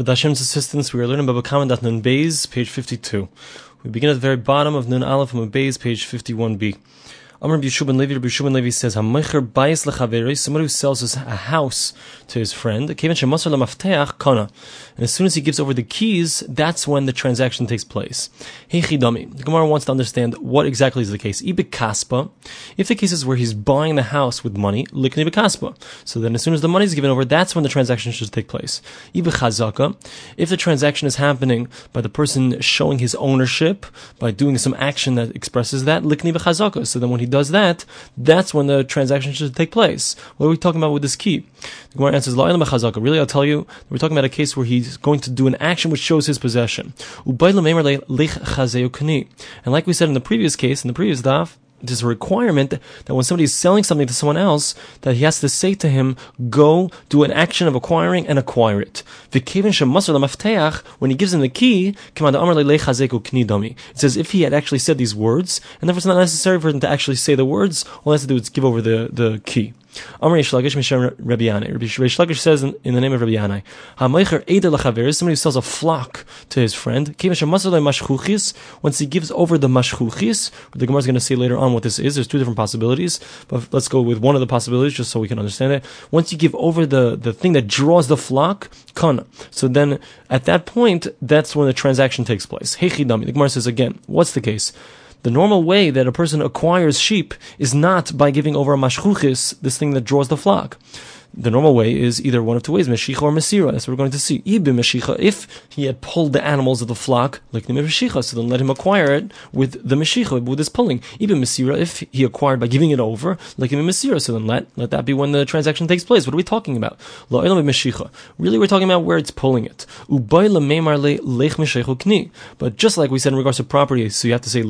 With Hashem's assistance, we are learning Baba Kamma daf Nun Beis, page 52. We begin at the very bottom of Nun Aleph from Beis, page 51b. Amr B'Yeshub Levi, Rabbi Levi says, "Hamecher bayis lechaveri." Somebody who sells a house to his friend, kevan shemasar lemafteach kana, and as soon as he gives over the keys, that's when the transaction takes place. Heichidami. The Gemara wants to understand what exactly is the case. Ibekaspa. If the case is where he's buying the house with money, likni bekaspa. So then, as soon as the money is given over, that's when the transaction should take place. Ibechazaka. If the transaction is happening by the person showing his ownership by doing some action that expresses that, likni bechazaka. So then, when he does that, that's when the transaction should take place. What are we talking about with this key? The Gemara answers, Really, I'll tell you, we're talking about a case where he's going to do an action which shows his possession. And like we said in the previous case, in the previous daf, a requirement that when somebody is selling something to someone else, that he has to say to him, go do an action of acquiring and acquire it. When he gives him the key, it says if he had actually said these words, and therefore it's not necessary for him to actually say the words, all he has to do is give over the, the key. Amr Yishlagish Mishem Rabbi Yanai. Rabbi Yishlagish says in, in, the name of Rabbi Yanai, HaMeicher somebody who sells a flock to his friend. Once he gives over the mashchuchis, the Gemara is going to say later on what this is. There's two different possibilities, but let's go with one of the possibilities just so we can understand it. Once you give over the, the thing that draws the flock. So then at that point, that's when the transaction takes place. Hechidami. The Gemara says again, what's the case? The normal way that a person acquires sheep is not by giving over a mashchuchis, this thing that draws the flock the normal way is either one of two ways, Meshicha or Mesira. That's what we're going to see. Ibi Meshicha, if he had pulled the animals of the flock, like the Meshicha, so then let him acquire it with the Meshicha, with his pulling. Ibi Mesira, if he acquired by giving it over, like the Mesira, so then let, let that be when the transaction takes place. What are we talking about? Really, we're talking about where it's pulling it. But just like we said in regards to property, so you have to say,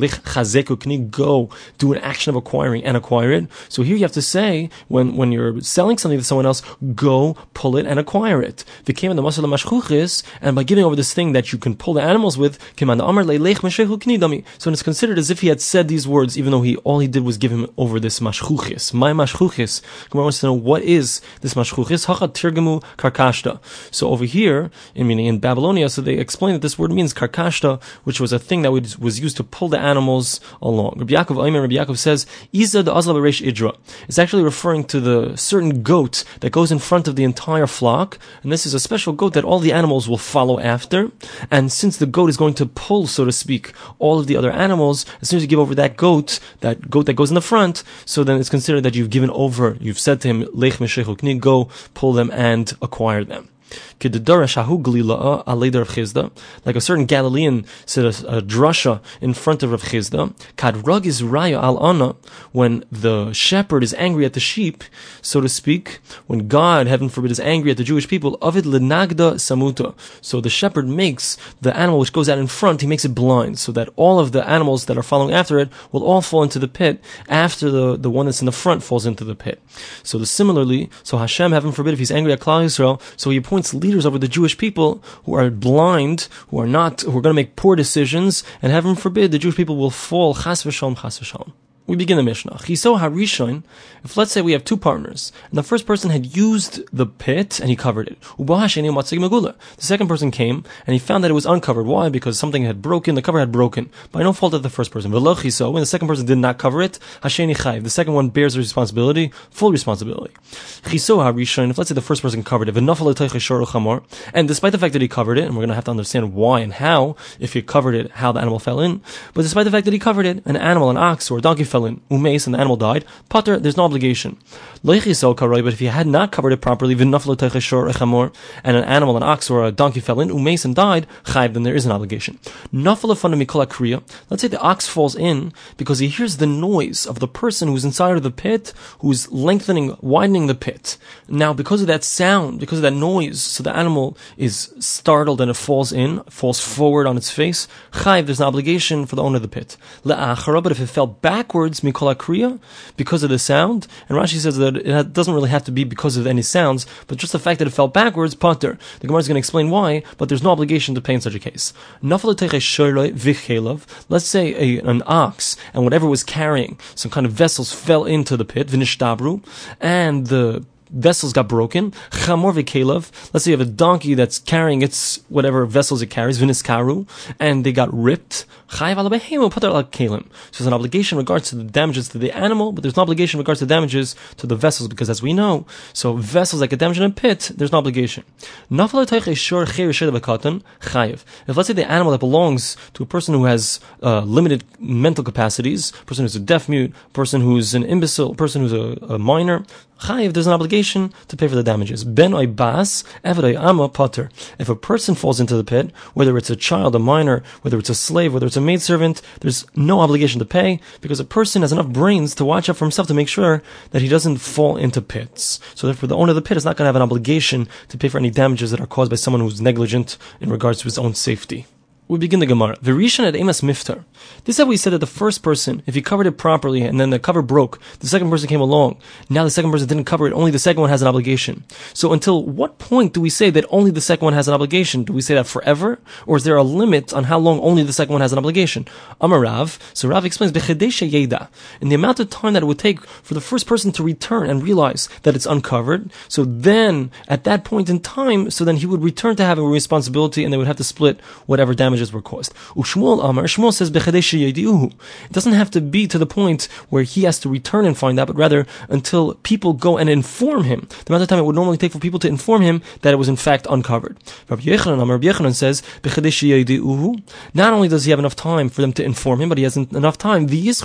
go, do an action of acquiring and acquire it. So here you have to say, when, when you're selling something to someone else, else, go pull it and acquire it. In the masala mashchuchis, and by giving over this thing that you can pull the animals with. So it's considered as if he had said these words, even though he all he did was give him over this mashchuchis. My mashchuchis. Gemara wants to know what is this mashchuchis? Tirgamu karkashta. So over here, in meaning in Babylonia, so they explain that this word means karkashta, which was a thing that was used to pull the animals along. Rabbi Yaakov, Rabbi Yaakov says, Iza the Idra. It's actually referring to the certain goat that goes in front of the entire flock, and this is a special goat that all the animals will follow after. And since the goat is going to pull, so to speak, all of the other animals, as soon as you give over that goat, that goat that goes in the front, so then it's considered that you've given over, you've said to him, Lech go pull them and acquire them. Like a certain Galilean said a, a drasha in front of Rav Chisda. When the shepherd is angry at the sheep, so to speak, when God, heaven forbid, is angry at the Jewish people, avid lenagda samuta. So the shepherd makes the animal which goes out in front, he makes it blind, so that all of the animals that are following after it will all fall into the pit after the, the one that's in the front falls into the pit. So the, similarly, so Hashem, heaven forbid, if he's angry at Klal Yisrael, so he appoints leaders over the Jewish people who are blind, who are not, who are going to make poor decisions, and heaven forbid the Jewish people will fall chas v'shalom, chas v'shalom. We begin the Mishnah. Chiso harishon. If let's say we have two partners, and the first person had used the pit and he covered it. The second person came and he found that it was uncovered. Why? Because something had broken. The cover had broken by no fault of the first person. When the second person did not cover it, hasheni. The second one bears the responsibility, full responsibility. Chiso harishon. If let's say the first person covered it, and despite the fact that he covered it, and we're going to have to understand why and how, if he covered it, how the animal fell in. But despite the fact that he covered it, an animal, an ox or a donkey fell in, umes, and the animal died, pater, there's no obligation. But if he had not covered it properly, and an animal, an ox or a donkey fell in, umes, and died, chayv, then there is an obligation. Let's say the ox falls in because he hears the noise of the person who's inside of the pit, who's lengthening, widening the pit. Now, because of that sound, because of that noise, so the animal is startled and it falls in, falls forward on its face, chayv, there's an obligation for the owner of the pit. But if it fell backwards, words mikol because of the sound. And Rashi says that it doesn't really have to be because of any sounds, but just the fact that it fell backwards, potter. The Gemara is going to explain why, but there's no obligation to pay in such a case. Let's say a, an ox and whatever was carrying some kind of vessels fell into the pit, and the vessels got broken. Chamor v'kelev. Let's say you have a donkey that's carrying its whatever vessels it carries, viniskaru, and they got ripped. Chayiv ala behemo pater al kelim. So there's an obligation in regards to the damages to the animal, but there's no obligation in regards to damages to the vessels, because as we know, so vessels that get damaged in a pit, there's no obligation. If let's say the animal that belongs to a person who has uh, limited mental capacities, person who's a deaf mute, person who's an imbecile, person who's a, a minor, chayiv, there's an obligation to pay for the damages. Ben bas, eved ama potter. If a person falls into the pit, whether it's a child, a minor, whether it's a slave, whether it's a maidservant, there's no obligation to pay because a person has enough brains to watch out for himself to make sure that he doesn't fall into pits. So therefore, the owner of the pit is not going to have an obligation to pay for any damages that are caused by someone who's negligent in regards to his own safety we begin the Gemara. Virishan at Emas Miftar. This is how we said that the first person, if he covered it properly and then the cover broke, the second person came along. Now the second person didn't cover it, only the second one has an obligation. So until what point do we say that only the second one has an obligation? Do we say that forever? Or is there a limit on how long only the second one has an obligation? Amarav, so Rav explains, Yeda. In the amount of time that it would take for the first person to return and realize that it's uncovered, so then at that point in time, so then he would return to having a responsibility and they would have to split whatever damage damages were caused. Ushmuel Amar, Shmuel says, It doesn't have to be to the point where he has to return and find out, but rather until people go and inform him. The amount of time it would normally take for people to inform him that it was in fact uncovered. Rabbi Yochanan, Amar, Yochanan says, Not only does he have enough time for them to inform him, but he has enough time. He has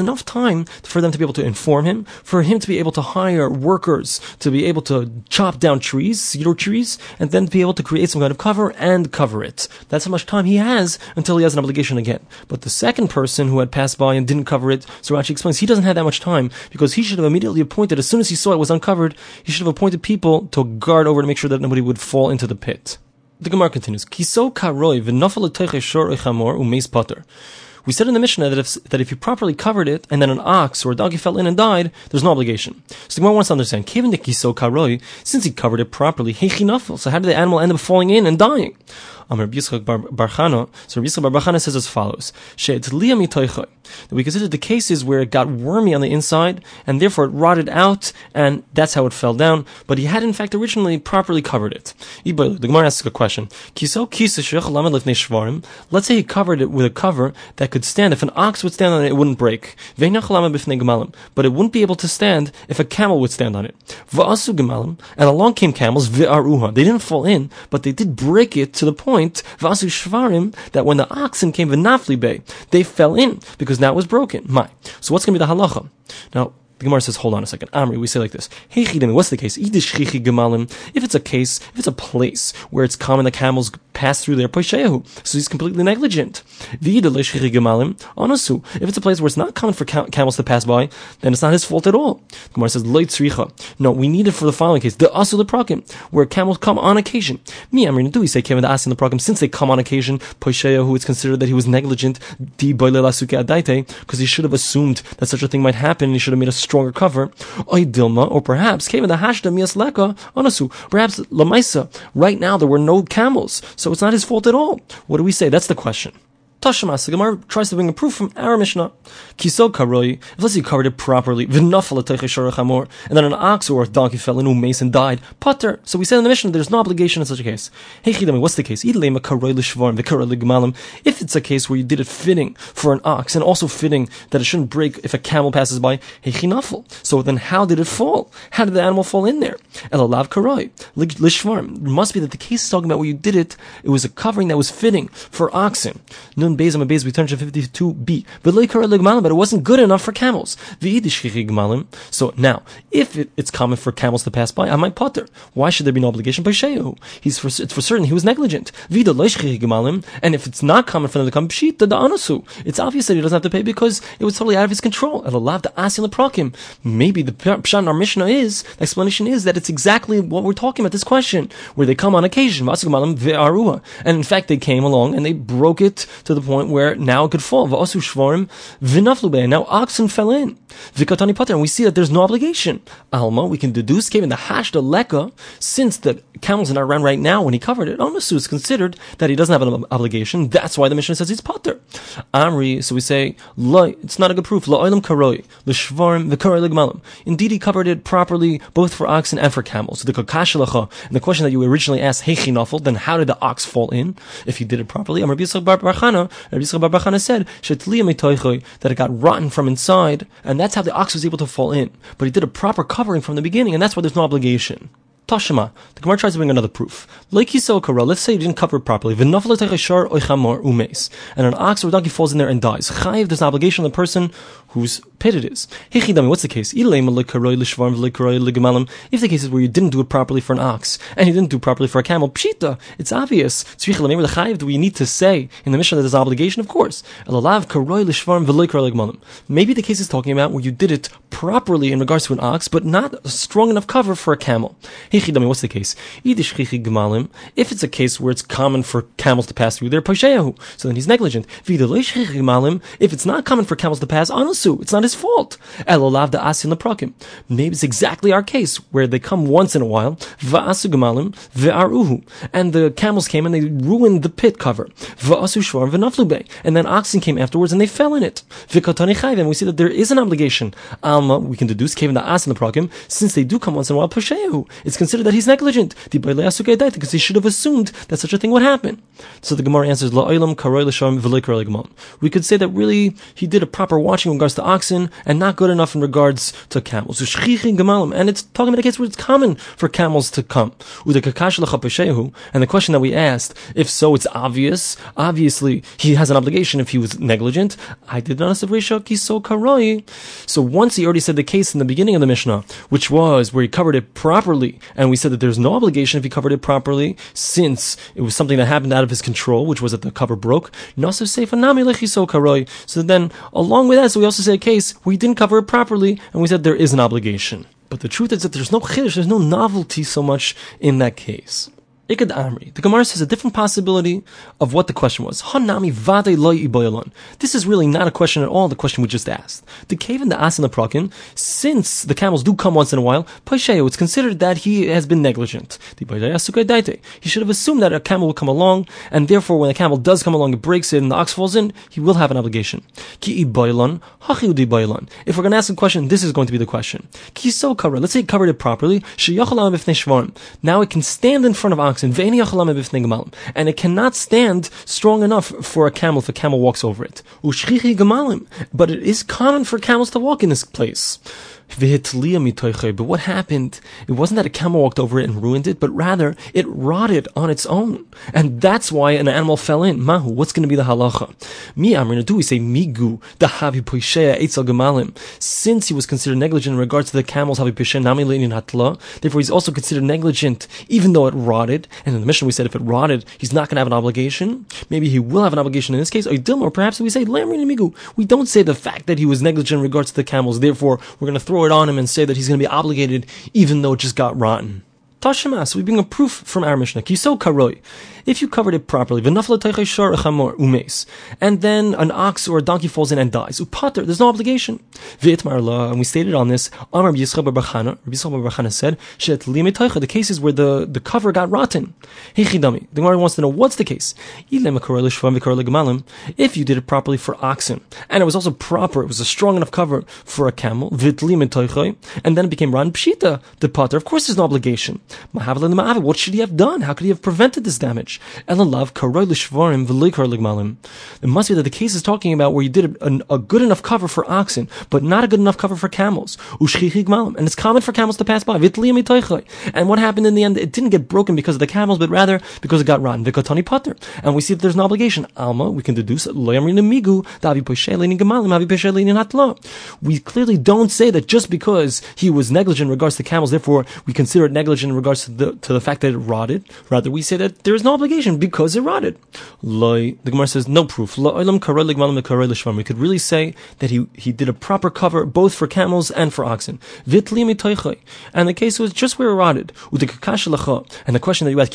enough time for them to be able to inform him, for him to be able to hire workers, to be able to chop down trees, cedar trees, and then to be able to create some kind of cover and cover it. That's how much time he has until he has an obligation again. But the second person who had passed by and didn't cover it, so Rashi explains he doesn't have that much time because he should have immediately appointed, as soon as he saw it was uncovered, he should have appointed people to guard over to make sure that nobody would fall into the pit. The Gemara continues. Kiso karoi. We said in the Mishnah that if, that if you properly covered it and then an ox or a donkey fell in and died, there's no obligation. So the Gemara wants to understand, since he covered it properly, so how did the animal end up falling in and dying? Amr Yitzchak Bar. So Yitzchak Bar Barchana says as follows: that we consider the cases where it got wormy on the inside and therefore it rotted out, and that's how it fell down. But he had in fact originally properly covered it. The Gemara asks a question: Let's say he covered it with a cover that could stand. If an ox would stand on it, it wouldn't break. But it wouldn't be able to stand if a camel would stand on it. And along came camels. They didn't fall in, but they did break it to the point point, Vasu Shvarim, that when the oxen came Vinafli Bay, they fell in because it was broken. My. So what's going to be the halacha? Now, the Gemara says, hold on a second. Amri, we say like this. Hey what's the case? If it's a case, if it's a place where it's common that camels pass through there, so he's completely negligent. If it's a place where it's not common for camels to pass by, then it's not his fault at all. The Gemara says, No, we need it for the following case. The asu the prakim, where camels come on occasion. Me, Amri, do we say Kevin the asin the prakim, since they come on occasion, who it's considered that he was negligent, because he should have assumed that such a thing might happen and he should have made a stronger cover, Dilma, or perhaps came in the hashda mias leka anasu. Perhaps lamaisa. Right now there were no camels, so it's not his fault at all. What do we say? That's the question. Tashamas, the Gemara tries to bring a proof from our Mishnah. Kiso karoi, if let's say you covered it properly, and then an ox or a donkey fell in, mace mason died, putter. So we said in the Mishnah there's no obligation in such a case. Hey Chidami, what's the case? If it's a case where you did it fitting for an ox and also fitting that it shouldn't break if a camel passes by, hey So then how did it fall? How did the animal fall in there? Elalav karoi, lishvarm. It must be that the case is talking about where you did it, it was a covering that was fitting for oxen. Nun Nun Beis Beis, we turn to 52b. But it wasn't good enough for camels. So now, if it, it's common for camels to pass by, I might potter. Why should there be no obligation? He's for, it's for certain he was negligent. And if it's not common for them to come. It's obvious that he doesn't have to pay because it was totally out of his control. Maybe the pshat in our Mishnah is, the explanation is that it's exactly what we're talking about, this question, where they come on occasion. And in fact, they came along and they broke it to the the point where now it could fall. Now oxen fell in. And we see that there's no obligation. Alma, we can deduce, given the hash the leka, since the camels not around right now when he covered it, Amasu is considered that he doesn't have an obligation. That's why the Mishnah says he's pater. Amri, so we say, it's not a good proof. Indeed, he covered it properly, both for oxen and for camels. So The kakashalacha, and the question that you originally asked, nafel, then how did the ox fall in? If he did it properly, Amr Bar Barchana, Rabbi Yisrael Bar said, that it got rotten from inside, and that's how the ox was able to fall in. But he did a proper covering from the beginning, and that's why there's no obligation. Tashima. The Gemara tries to bring another proof. Like Yisokara, let's say you didn't cover it properly. And an ox or donkey falls in there and dies. Chayiv, there's an obligation on the person whose pit it is. What's the case? If the case is where you didn't do it properly for an ox and you didn't do it properly for a camel, pshita, it's obvious. Do we need to say in the Mishnah that there's obligation? Of course. Maybe the case is talking about where you did it properly in regards to an ox, but not strong enough cover for a camel. What's the case? If it's a case where it's common for camels to pass through there, so then he's negligent. If it's not common for camels to pass, it's not his fault. elolav the asinaprokim. Maybe it's exactly our case where they come once in a while, and the camels came and they ruined the pit cover, and then oxen came afterwards and they fell in it. We see that there is an obligation. Alma, we can deduce, came in the as in the prokim, since they do come once in a while, it's considered that he's negligent because he should have assumed that such a thing would happen. So the Gemara answers, We could say that really he did a proper watching in regards to oxen and not good enough in regards to camels. And it's talking about a case where it's common for camels to come. And the question that we asked, if so, it's obvious. Obviously, he has an obligation if he was negligent. I did not So once he already said the case in the beginning of the Mishnah, which was where he covered it properly and we said that there's no obligation if he covered it properly, since it was something that happened out of his control, which was that the cover broke. So then, along with that, so we also say a case he didn't cover it properly, and we said there is an obligation. But the truth is that there's no chiddush, there's no novelty so much in that case. Ikad Amri. The Gemara says a different possibility of what the question was. Hanami vade This is really not a question at all, the question we just asked. The cave in the As and the Prakin, since the camels do come once in a while, Paisheo, it's considered that he has been negligent. He should have assumed that a camel will come along, and therefore when a camel does come along, it breaks it and the ox falls in, he will have an obligation. If we're going to ask a question, this is going to be the question. Let's say it covered it properly. Now it can stand in front of oxen, and it cannot stand strong enough for a camel if a camel walks over it. But it is common for camels to walk in this place. But what happened? It wasn't that a camel walked over it and ruined it, but rather it rotted on its own. And that's why an animal fell in. Mahu, what's going to be the halacha? Mi amrina, do we say migu, the havi poishea etzel gemalim? Since he was considered negligent in regards to the camels, havi poishea nami hatla, therefore he's also considered negligent even though it rotted. And in the mission we said if it rotted, he's not going to have an obligation. Maybe he will have an obligation in this case. Or perhaps we say lamrina migu. We don't say the fact that he was negligent in regards to the camels, therefore we're going to throw it on him and say that he's going to be obligated even though it just got rotten. Tashamas, we bring a proof from our Mishnah. Kiso karoi if you covered it properly, and then an ox or a donkey falls in and dies, there's no obligation. And we stated on this, said, the cases where the, the cover got rotten. The Gemara wants to know what's the case. If you did it properly for oxen, and it was also proper, it was a strong enough cover for a camel, and then it became rotten pshita, the potter, of course there's no obligation. What should he have done? How could he have prevented this damage? Elalav It must be that the case is talking about where you did a, a, good enough cover for oxen, but not a good enough cover for camels. And it's common for camels to pass by. And what happened in the end? It didn't get broken because of the camels, but rather because it got rotten. And we see that there's an obligation. Alma, we can deduce we clearly don't say that just because he was negligent in regards to camels, therefore we consider it negligent in regards to the to the fact that it rotted. Rather, we say that there is no obligation because it rotted. The Gemara says no proof. We could really say that he, he did a proper cover both for camels and for oxen. And the case was just where it rotted. And the question that you had,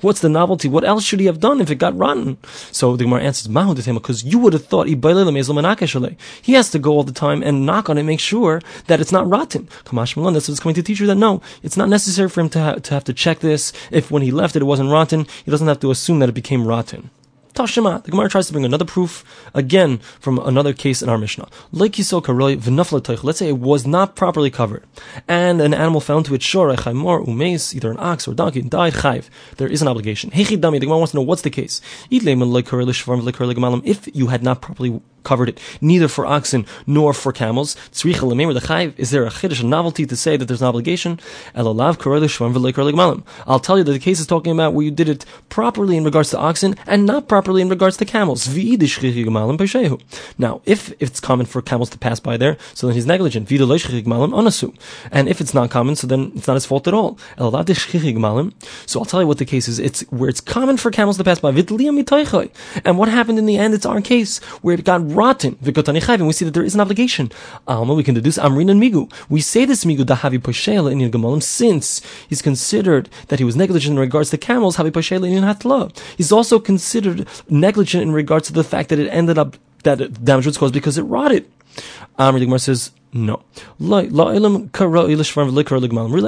what's the novelty? What else should he have done if it got rotten? So the Gemara answers, because you would have thought he has to go all the time and knock on it, make sure that it's not rotten. That's what's coming to teach you that no, it's not necessary for him to, to have to check this. If when he left it, it wasn't rotten, he doesn't have to assume that it became rotten. Tashima. The Gemara tries to bring another proof, again, from another case in our Mishnah. Let's say it was not properly covered, and an animal fell into its shore, umes, either an ox or donkey, died chayv. There is an obligation. Hechidami, The Gemara wants to know what's the case. If you had not properly covered it neither for oxen nor for camels. Is there a chiddush, a novelty to say that there's an obligation? I'll tell you that the case is talking about where you did it properly in regards to oxen and not properly in regards to camels. Now, if, if it's common for camels to pass by there, so then he's negligent. And if it's not common, so then it's not his fault at all. So I'll tell you what the case is. It's where it's common for camels to pass by. And what happened in the end? It's our case where it got rotten. And we see that there is an obligation. Um, Alma, we can deduce Amrin and Migu. We say this Migu dahavi poshela in Gemalim since he's considered that he was negligent in regards to camels, havi poshela in Hatla. He's also considered negligent in regards to the fact that it ended up that damage was caused because it rotted. Amr Gemara says no. Really,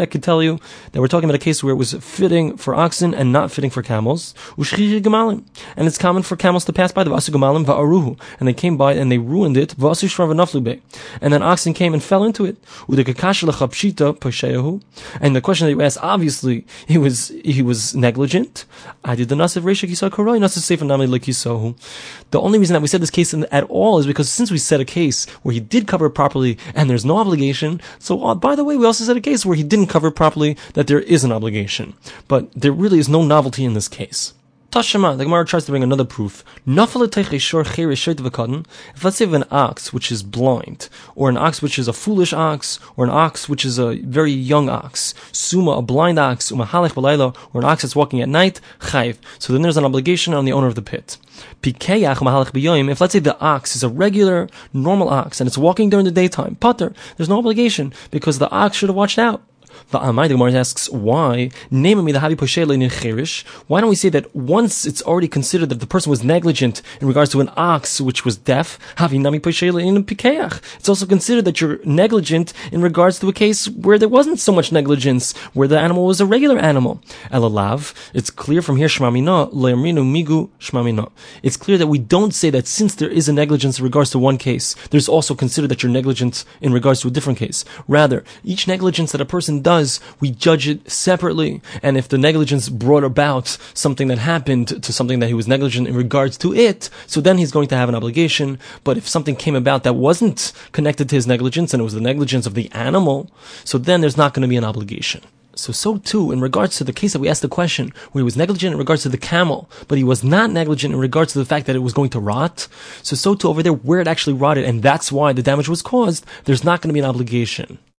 I could tell you that we're talking about a case where it was fitting for oxen and not fitting for camels. And it's common for camels to pass by the Vasu and they came by and they ruined it. And then oxen came and fell into it. And the question that you asked, obviously, he was he was negligent. I did the Nasiv Resha The only reason that we said this case at all is because since we said a case where he did cover properly and there's no obligation. So, uh, by the way, we also said a case where he didn't cover properly that there is an obligation. But there really is no novelty in this case. Tashema, the Gemara tries to bring another proof. If let's say an ox which is blind, or an ox which is a foolish ox, or an ox which is a very young ox, suma, a blind ox, or an ox that's walking at night, chayv. So then there's an obligation on the owner of the pit. If let's say the ox is a regular, normal ox, and it's walking during the daytime, putter, there's no obligation, because the ox should have watched out. The Gemara asks why. Name me the Havi Poshele Why don't we say that once it's already considered that the person was negligent in regards to an ox which was deaf, Havi Nami Pikeach. It's also considered that you're negligent in regards to a case where there wasn't so much negligence, where the animal was a regular animal. Elalav, it's clear from here Shmamina, Leamrinu Migu Shmamina. It's clear that we don't say that since there is a negligence in regards to one case, there's also considered that you're negligent in regards to a different case. Rather, each negligence that a person does, we judge it separately. And if the negligence brought about something that happened to something that he was negligent in regards to it, so then he's going to have an obligation. But if something came about that wasn't connected to his negligence and it was the negligence of the animal, so then there's not going to be an obligation. So, so too, in regards to the case that we asked the question, where he was negligent in regards to the camel, but he was not negligent in regards to the fact that it was going to rot. So, so too over there, where it actually rotted, and that's why the damage was caused, there's not going to be an obligation.